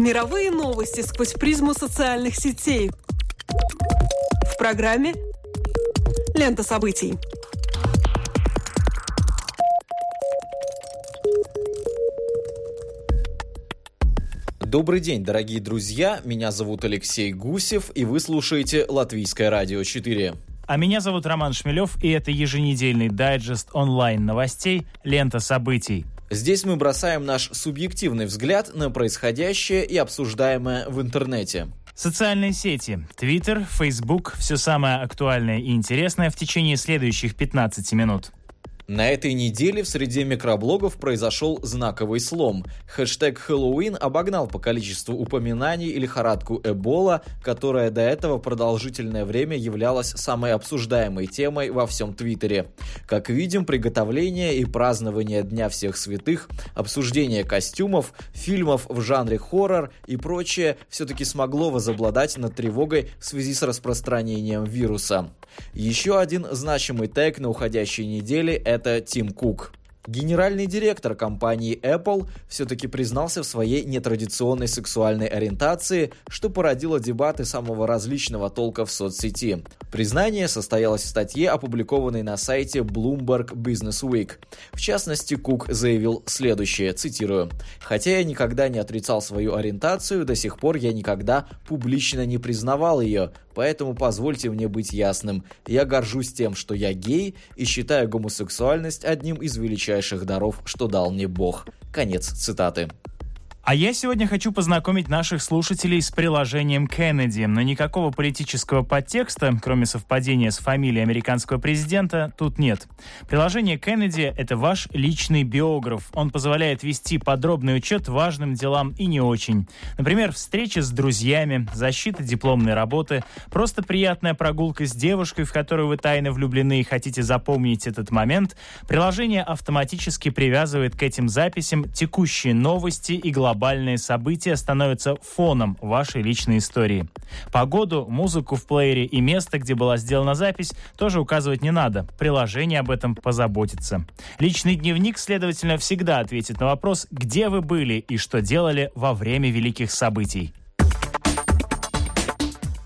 Мировые новости сквозь призму социальных сетей. В программе «Лента событий». Добрый день, дорогие друзья. Меня зовут Алексей Гусев, и вы слушаете Латвийское радио 4. А меня зовут Роман Шмелев, и это еженедельный дайджест онлайн-новостей «Лента событий». Здесь мы бросаем наш субъективный взгляд на происходящее и обсуждаемое в интернете. Социальные сети, Twitter, Facebook – все самое актуальное и интересное в течение следующих 15 минут. На этой неделе в среде микроблогов произошел знаковый слом. Хэштег «Хэллоуин» обогнал по количеству упоминаний лихорадку Эбола, которая до этого продолжительное время являлась самой обсуждаемой темой во всем Твиттере. Как видим, приготовление и празднование Дня всех святых, обсуждение костюмов, фильмов в жанре хоррор и прочее все-таки смогло возобладать над тревогой в связи с распространением вируса. Еще один значимый тег на уходящей неделе – это Тим Кук. Генеральный директор компании Apple все-таки признался в своей нетрадиционной сексуальной ориентации, что породило дебаты самого различного толка в соцсети. Признание состоялось в статье, опубликованной на сайте Bloomberg Business Week. В частности, Кук заявил следующее, цитирую, «Хотя я никогда не отрицал свою ориентацию, до сих пор я никогда публично не признавал ее, поэтому позвольте мне быть ясным. Я горжусь тем, что я гей и считаю гомосексуальность одним из величайших даров, что дал мне Бог». Конец цитаты. А я сегодня хочу познакомить наших слушателей с приложением Кеннеди, но никакого политического подтекста, кроме совпадения с фамилией американского президента, тут нет. Приложение Кеннеди – это ваш личный биограф. Он позволяет вести подробный учет важным делам и не очень. Например, встречи с друзьями, защита дипломной работы, просто приятная прогулка с девушкой, в которую вы тайно влюблены и хотите запомнить этот момент. Приложение автоматически привязывает к этим записям текущие новости и главные глобальные события становятся фоном вашей личной истории. Погоду, музыку в плеере и место, где была сделана запись, тоже указывать не надо. Приложение об этом позаботится. Личный дневник, следовательно, всегда ответит на вопрос, где вы были и что делали во время великих событий.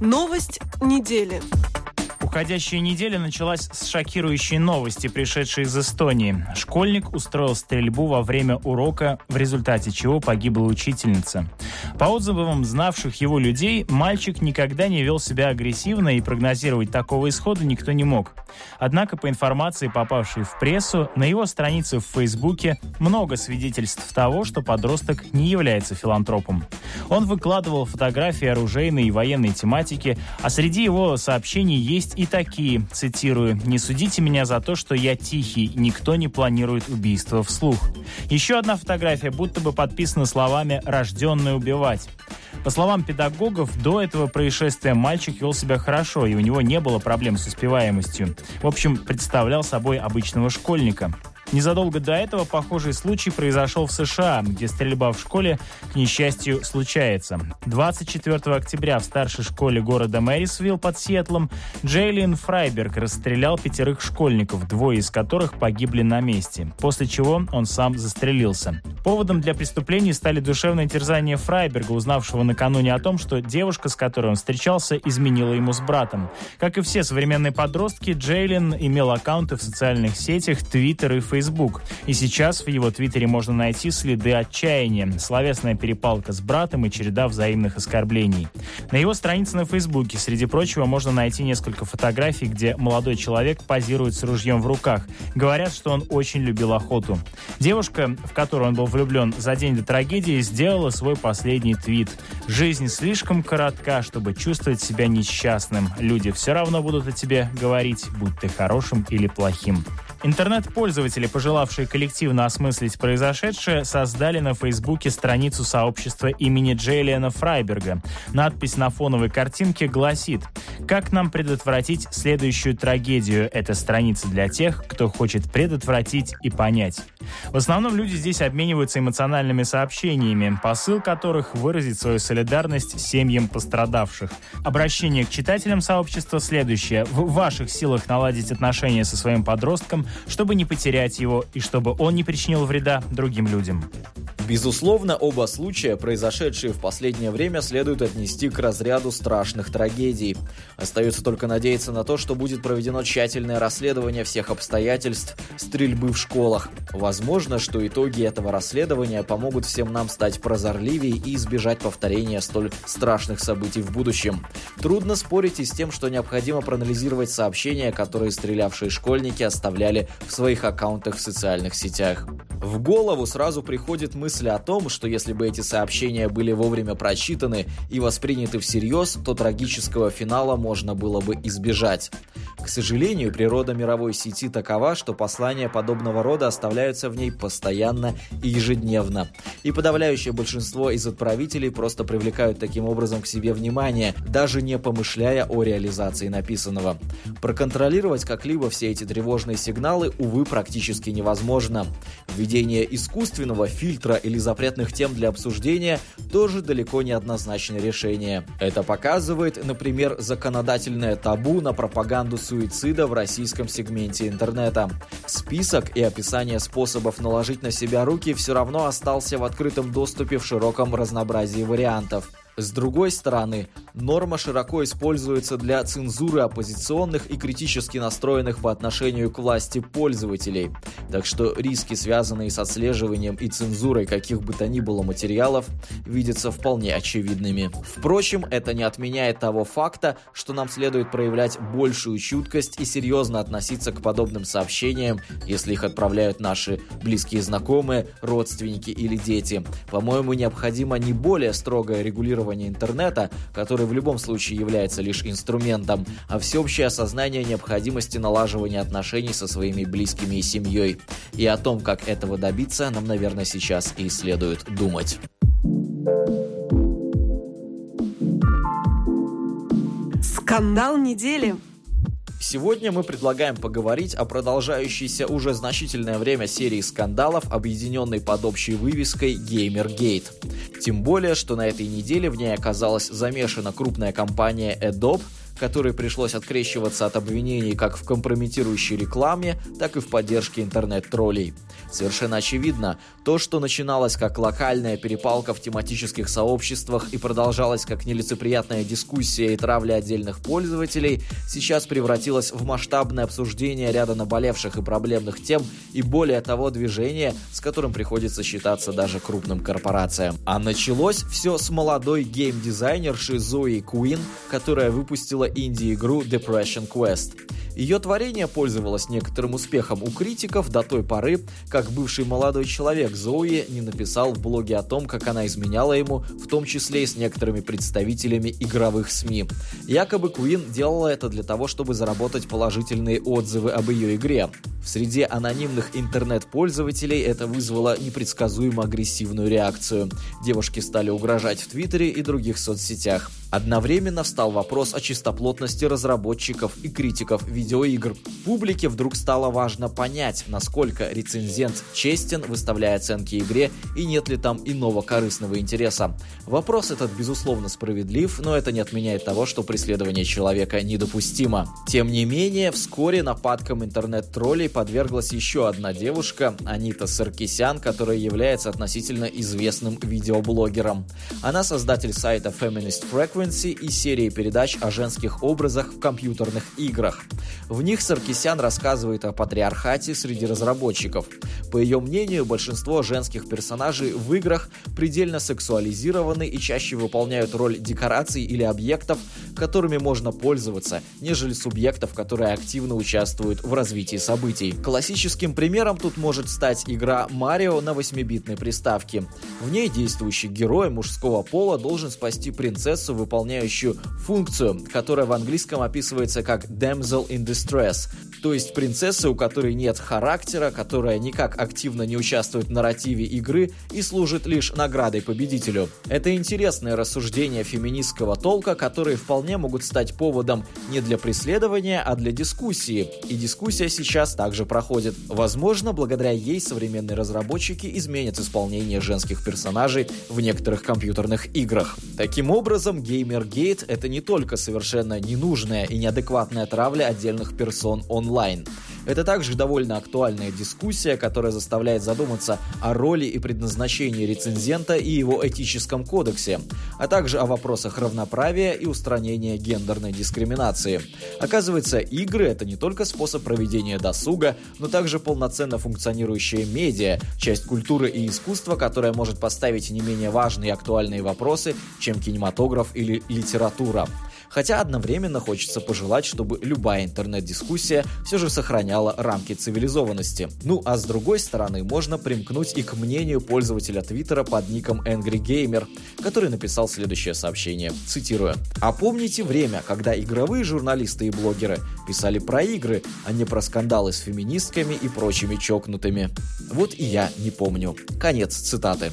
Новость недели. Уходящая неделя началась с шокирующей новости, пришедшей из Эстонии. Школьник устроил стрельбу во время урока, в результате чего погибла учительница. По отзывам знавших его людей, мальчик никогда не вел себя агрессивно и прогнозировать такого исхода никто не мог. Однако, по информации, попавшей в прессу, на его странице в Фейсбуке много свидетельств того, что подросток не является филантропом. Он выкладывал фотографии оружейной и военной тематики, а среди его сообщений есть и такие, цитирую, «Не судите меня за то, что я тихий, никто не планирует убийство вслух». Еще одна фотография будто бы подписана словами «рожденный убивать». По словам педагогов, до этого происшествия мальчик вел себя хорошо, и у него не было проблем с успеваемостью. В общем, представлял собой обычного школьника. Незадолго до этого похожий случай произошел в США, где стрельба в школе, к несчастью, случается. 24 октября в старшей школе города Мэрисвилл под Сиэтлом Джейлин Фрайберг расстрелял пятерых школьников, двое из которых погибли на месте, после чего он сам застрелился. Поводом для преступления стали душевные терзания Фрайберга, узнавшего накануне о том, что девушка, с которой он встречался, изменила ему с братом. Как и все современные подростки, Джейлин имел аккаунты в социальных сетях, Твиттер и Фейсбук Facebook. И сейчас в его твиттере можно найти следы отчаяния, словесная перепалка с братом и череда взаимных оскорблений. На его странице на Фейсбуке, среди прочего, можно найти несколько фотографий, где молодой человек позирует с ружьем в руках. Говорят, что он очень любил охоту. Девушка, в которую он был влюблен за день до трагедии, сделала свой последний твит. «Жизнь слишком коротка, чтобы чувствовать себя несчастным. Люди все равно будут о тебе говорить, будь ты хорошим или плохим». Интернет-пользователи, пожелавшие коллективно осмыслить произошедшее, создали на Фейсбуке страницу сообщества имени Джейлиана Фрайберга. Надпись на фоновой картинке гласит «Как нам предотвратить следующую трагедию?» Это страница для тех, кто хочет предотвратить и понять. В основном люди здесь обмениваются эмоциональными сообщениями, посыл которых выразить свою солидарность семьям пострадавших. Обращение к читателям сообщества следующее. В ваших силах наладить отношения со своим подростком, чтобы не потерять его и чтобы он не причинил вреда другим людям. Безусловно, оба случая, произошедшие в последнее время, следует отнести к разряду страшных трагедий. Остается только надеяться на то, что будет проведено тщательное расследование всех обстоятельств стрельбы в школах. Возможно, что итоги этого расследования помогут всем нам стать прозорливее и избежать повторения столь страшных событий в будущем. Трудно спорить и с тем, что необходимо проанализировать сообщения, которые стрелявшие школьники оставляли в своих аккаунтах в социальных сетях. В голову сразу приходит мысль о том, что если бы эти сообщения были вовремя прочитаны и восприняты всерьез, то трагического финала можно было бы избежать. К сожалению, природа мировой сети такова, что послания подобного рода оставляются в ней постоянно и ежедневно. И подавляющее большинство из отправителей просто привлекают таким образом к себе внимание, даже не помышляя о реализации написанного. Проконтролировать как-либо все эти тревожные сигналы, увы, практически невозможно. Введение искусственного фильтра или запретных тем для обсуждения тоже далеко не однозначное решение. Это показывает, например, законодательное табу на пропаганду суицида в российском сегменте интернета. Список и описание способов наложить на себя руки все равно остался в открытом доступе в широком разнообразии вариантов. С другой стороны, норма широко используется для цензуры оппозиционных и критически настроенных по отношению к власти пользователей. Так что риски, связанные с отслеживанием и цензурой каких бы то ни было материалов, видятся вполне очевидными. Впрочем, это не отменяет того факта, что нам следует проявлять большую чуткость и серьезно относиться к подобным сообщениям, если их отправляют наши близкие знакомые, родственники или дети. По-моему, необходимо не более строгое регулирование регулирования интернета, который в любом случае является лишь инструментом, а всеобщее осознание необходимости налаживания отношений со своими близкими и семьей. И о том, как этого добиться, нам, наверное, сейчас и следует думать. Скандал недели. Сегодня мы предлагаем поговорить о продолжающейся уже значительное время серии скандалов, объединенной под общей вывеской Gamergate. Тем более, что на этой неделе в ней оказалась замешана крупная компания Adobe, которой пришлось открещиваться от обвинений как в компрометирующей рекламе, так и в поддержке интернет-троллей. Совершенно очевидно, то, что начиналось как локальная перепалка в тематических сообществах и продолжалось как нелицеприятная дискуссия и травля отдельных пользователей, сейчас превратилось в масштабное обсуждение ряда наболевших и проблемных тем и более того движение, с которым приходится считаться даже крупным корпорациям. А началось все с молодой геймдизайнерши Зои Куин, которая выпустила инди-игру Depression Quest. Ее творение пользовалось некоторым успехом у критиков до той поры, как бывший молодой человек Зои не написал в блоге о том, как она изменяла ему, в том числе и с некоторыми представителями игровых СМИ. Якобы Куин делала это для того, чтобы заработать положительные отзывы об ее игре. В среде анонимных интернет-пользователей это вызвало непредсказуемо агрессивную реакцию. Девушки стали угрожать в Твиттере и других соцсетях. Одновременно встал вопрос о чистоплотности разработчиков и критиков видеоигр. Публике вдруг стало важно понять, насколько рецензент честен, выставляя оценки игре и нет ли там иного корыстного интереса. Вопрос этот безусловно справедлив, но это не отменяет того, что преследование человека недопустимо. Тем не менее, вскоре нападкам интернет-троллей подверглась еще одна девушка, Анита Саркисян, которая является относительно известным видеоблогером. Она создатель сайта Feminist Frequency, Frequency и серии передач о женских образах в компьютерных играх. В них Саркисян рассказывает о патриархате среди разработчиков. По ее мнению, большинство женских персонажей в играх предельно сексуализированы и чаще выполняют роль декораций или объектов, которыми можно пользоваться, нежели субъектов, которые активно участвуют в развитии событий. Классическим примером тут может стать игра Марио на 8-битной приставке. В ней действующий герой мужского пола должен спасти принцессу, выполняющую функцию, которая в английском описывается как damsel in distress, то есть принцесса, у которой нет характера, которая никак активно не участвует в нарративе игры и служит лишь наградой победителю. Это интересное рассуждение феминистского толка, которые вполне могут стать поводом не для преследования, а для дискуссии. И дискуссия сейчас также проходит. Возможно, благодаря ей современные разработчики изменят исполнение женских персонажей в некоторых компьютерных играх. Таким образом, Gamergate — это не только совершенно ненужная и неадекватная травля отдельных персон онлайн. Это также довольно актуальная дискуссия, которая заставляет задуматься о роли и предназначении рецензента и его этическом кодексе, а также о вопросах равноправия и устранения гендерной дискриминации. Оказывается, игры — это не только способ проведения досуга, но также полноценно функционирующая медиа, часть культуры и искусства, которая может поставить не менее важные и актуальные вопросы, чем кинематограф или литература. Хотя одновременно хочется пожелать, чтобы любая интернет-дискуссия все же сохраняла рамки цивилизованности. Ну а с другой стороны, можно примкнуть и к мнению пользователя Твиттера под ником Angry Gamer, который написал следующее сообщение, цитирую. «А помните время, когда игровые журналисты и блогеры писали про игры, а не про скандалы с феминистками и прочими чокнутыми? Вот и я не помню». Конец цитаты.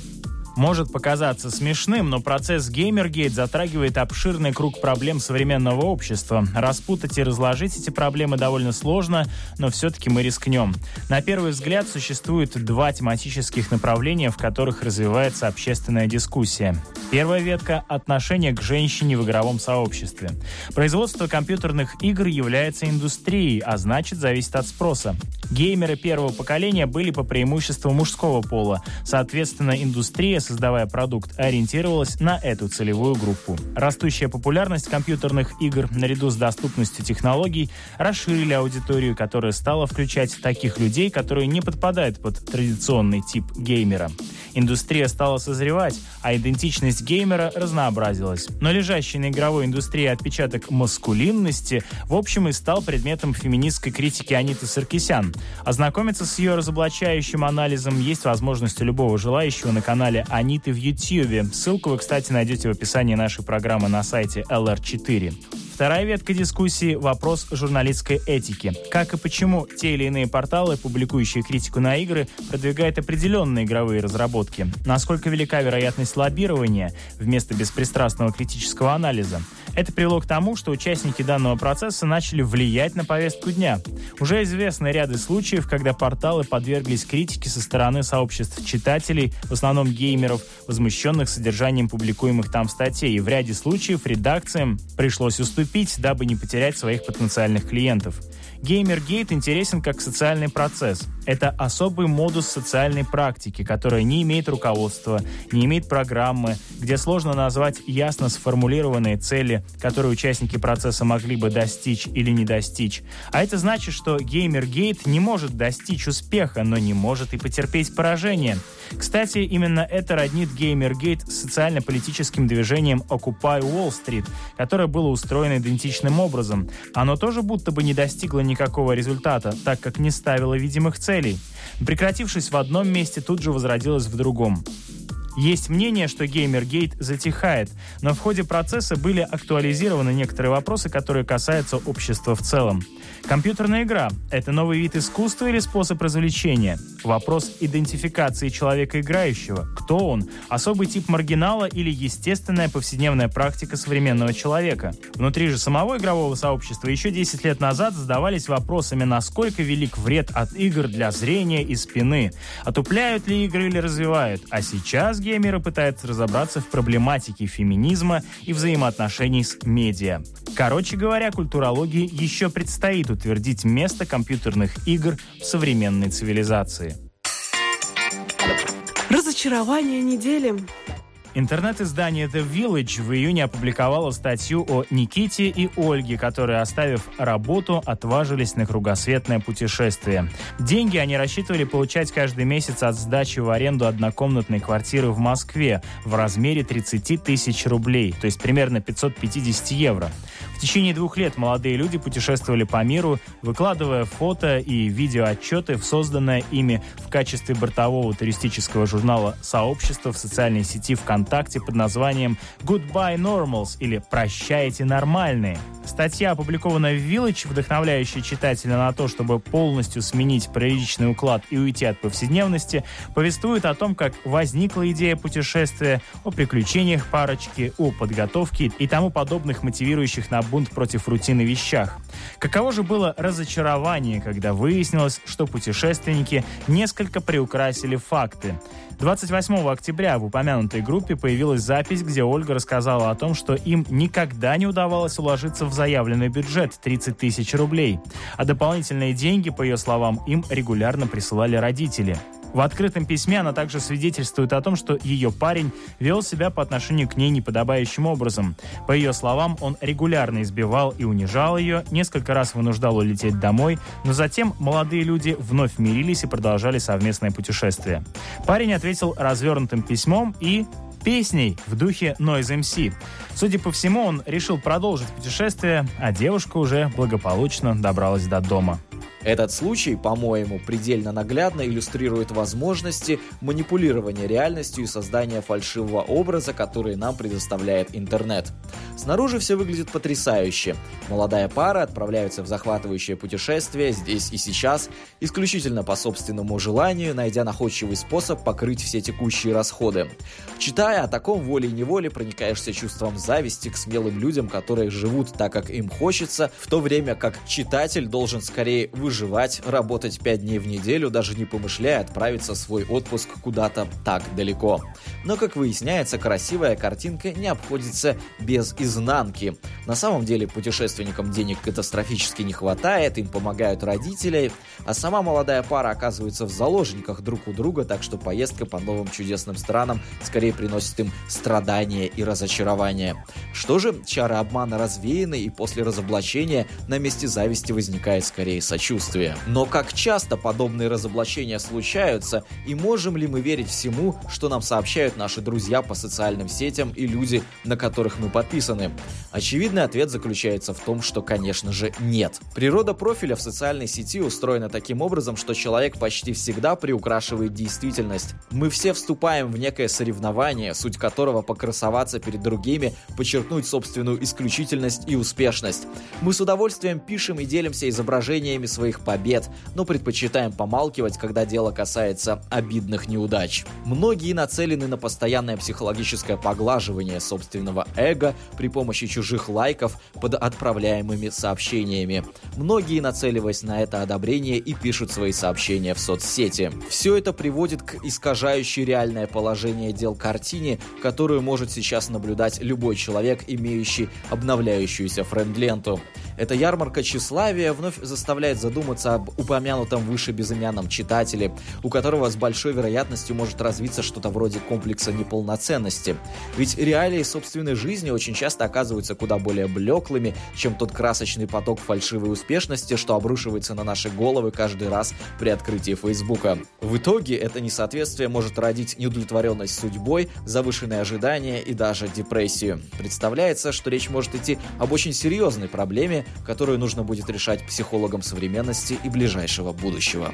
Может показаться смешным, но процесс Gamergate затрагивает обширный круг проблем современного общества. Распутать и разложить эти проблемы довольно сложно, но все-таки мы рискнем. На первый взгляд существует два тематических направления, в которых развивается общественная дискуссия. Первая ветка – отношение к женщине в игровом сообществе. Производство компьютерных игр является индустрией, а значит зависит от спроса. Геймеры первого поколения были по преимуществу мужского пола. Соответственно, индустрия создавая продукт, ориентировалась на эту целевую группу. Растущая популярность компьютерных игр наряду с доступностью технологий расширили аудиторию, которая стала включать таких людей, которые не подпадают под традиционный тип геймера. Индустрия стала созревать, а идентичность геймера разнообразилась. Но лежащий на игровой индустрии отпечаток маскулинности в общем и стал предметом феминистской критики Аниты Саркисян. Ознакомиться с ее разоблачающим анализом есть возможность у любого желающего на канале Аниты в YouTube. Ссылку вы, кстати, найдете в описании нашей программы на сайте LR4. Вторая ветка дискуссии – вопрос журналистской этики. Как и почему те или иные порталы, публикующие критику на игры, продвигают определенные игровые разработки? Насколько велика вероятность лоббирования вместо беспристрастного критического анализа? Это привело к тому, что участники данного процесса начали влиять на повестку дня. Уже известны ряды случаев, когда порталы подверглись критике со стороны сообществ читателей, в основном геймеров, возмущенных содержанием публикуемых там статей. И в ряде случаев редакциям пришлось уступить, дабы не потерять своих потенциальных клиентов. Геймергейт интересен как социальный процесс. Это особый модус социальной практики, которая не имеет руководства, не имеет программы, где сложно назвать ясно сформулированные цели, которые участники процесса могли бы достичь или не достичь. А это значит, что Геймергейт не может достичь успеха, но не может и потерпеть поражение. Кстати, именно это роднит Геймергейт с социально-политическим движением Occupy Wall Street, которое было устроено идентичным образом. Оно тоже будто бы не достигло никакого результата, так как не ставило видимых целей. Прекратившись в одном месте, тут же возродилось в другом. Есть мнение, что Геймергейт затихает, но в ходе процесса были актуализированы некоторые вопросы, которые касаются общества в целом. Компьютерная игра – это новый вид искусства или способ развлечения? Вопрос идентификации человека играющего. Кто он? Особый тип маргинала или естественная повседневная практика современного человека? Внутри же самого игрового сообщества еще 10 лет назад задавались вопросами, насколько велик вред от игр для зрения и спины. Отупляют ли игры или развивают? А сейчас геймеры пытаются разобраться в проблематике феминизма и взаимоотношений с медиа. Короче говоря, культурологии еще предстоит утвердить место компьютерных игр в современной цивилизации. Разочарование недели. Интернет-издание The Village в июне опубликовало статью о Никите и Ольге, которые, оставив работу, отважились на кругосветное путешествие. Деньги они рассчитывали получать каждый месяц от сдачи в аренду однокомнатной квартиры в Москве в размере 30 тысяч рублей, то есть примерно 550 евро. В течение двух лет молодые люди путешествовали по миру, выкладывая фото и видеоотчеты в созданное ими в качестве бортового туристического журнала сообщества в социальной сети ВКонтакте под названием «Goodbye Normals» или «Прощайте нормальные». Статья, опубликованная в Village, вдохновляющая читателя на то, чтобы полностью сменить приличный уклад и уйти от повседневности, повествует о том, как возникла идея путешествия, о приключениях парочки, о подготовке и тому подобных мотивирующих на бунт против рутины вещах. Каково же было разочарование, когда выяснилось, что путешественники несколько приукрасили факты. 28 октября в упомянутой группе появилась запись, где Ольга рассказала о том, что им никогда не удавалось уложиться в заявленный бюджет – 30 тысяч рублей. А дополнительные деньги, по ее словам, им регулярно присылали родители. В открытом письме она также свидетельствует о том, что ее парень вел себя по отношению к ней неподобающим образом. По ее словам, он регулярно избивал и унижал ее, несколько раз вынуждал улететь домой, но затем молодые люди вновь мирились и продолжали совместное путешествие. Парень ответил развернутым письмом и песней в духе Noise MC. Судя по всему, он решил продолжить путешествие, а девушка уже благополучно добралась до дома. Этот случай, по-моему, предельно наглядно иллюстрирует возможности манипулирования реальностью и создания фальшивого образа, который нам предоставляет интернет. Снаружи все выглядит потрясающе. Молодая пара отправляется в захватывающее путешествие здесь и сейчас, исключительно по собственному желанию, найдя находчивый способ покрыть все текущие расходы. Читая о таком волей-неволей проникаешься чувством зависти к смелым людям, которые живут так, как им хочется, в то время как читатель должен скорее выжить выживать, работать 5 дней в неделю, даже не помышляя отправиться в свой отпуск куда-то так далеко. Но, как выясняется, красивая картинка не обходится без изнанки. На самом деле путешественникам денег катастрофически не хватает, им помогают родители, а сама молодая пара оказывается в заложниках друг у друга, так что поездка по новым чудесным странам скорее приносит им страдания и разочарования. Что же, чары обмана развеяны, и после разоблачения на месте зависти возникает скорее сочувствие сочувствие. Но как часто подобные разоблачения случаются, и можем ли мы верить всему, что нам сообщают наши друзья по социальным сетям и люди, на которых мы подписаны? Очевидный ответ заключается в том, что, конечно же, нет. Природа профиля в социальной сети устроена таким образом, что человек почти всегда приукрашивает действительность. Мы все вступаем в некое соревнование, суть которого покрасоваться перед другими, подчеркнуть собственную исключительность и успешность. Мы с удовольствием пишем и делимся изображениями своих своих побед, но предпочитаем помалкивать, когда дело касается обидных неудач. Многие нацелены на постоянное психологическое поглаживание собственного эго при помощи чужих лайков под отправляемыми сообщениями. Многие, нацеливаясь на это одобрение, и пишут свои сообщения в соцсети. Все это приводит к искажающей реальное положение дел картине, которую может сейчас наблюдать любой человек, имеющий обновляющуюся френд-ленту. Эта ярмарка тщеславия вновь заставляет задуматься об упомянутом выше безымянном читателе, у которого с большой вероятностью может развиться что-то вроде комплекса неполноценности. Ведь реалии собственной жизни очень часто оказываются куда более блеклыми, чем тот красочный поток фальшивой успешности, что обрушивается на наши головы каждый раз при открытии Фейсбука. В итоге это несоответствие может родить неудовлетворенность судьбой, завышенные ожидания и даже депрессию. Представляется, что речь может идти об очень серьезной проблеме, которую нужно будет решать психологам современности и ближайшего будущего.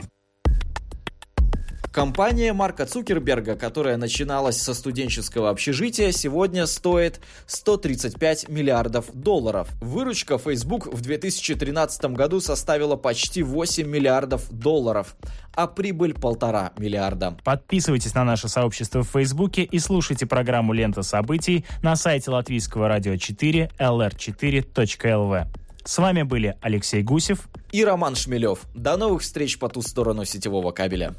Компания Марка Цукерберга, которая начиналась со студенческого общежития, сегодня стоит 135 миллиардов долларов. Выручка Facebook в 2013 году составила почти 8 миллиардов долларов, а прибыль полтора миллиарда. Подписывайтесь на наше сообщество в Фейсбуке и слушайте программу «Лента событий» на сайте латвийского радио 4 lr4.lv. С вами были Алексей Гусев и Роман Шмелев. До новых встреч по ту сторону сетевого кабеля.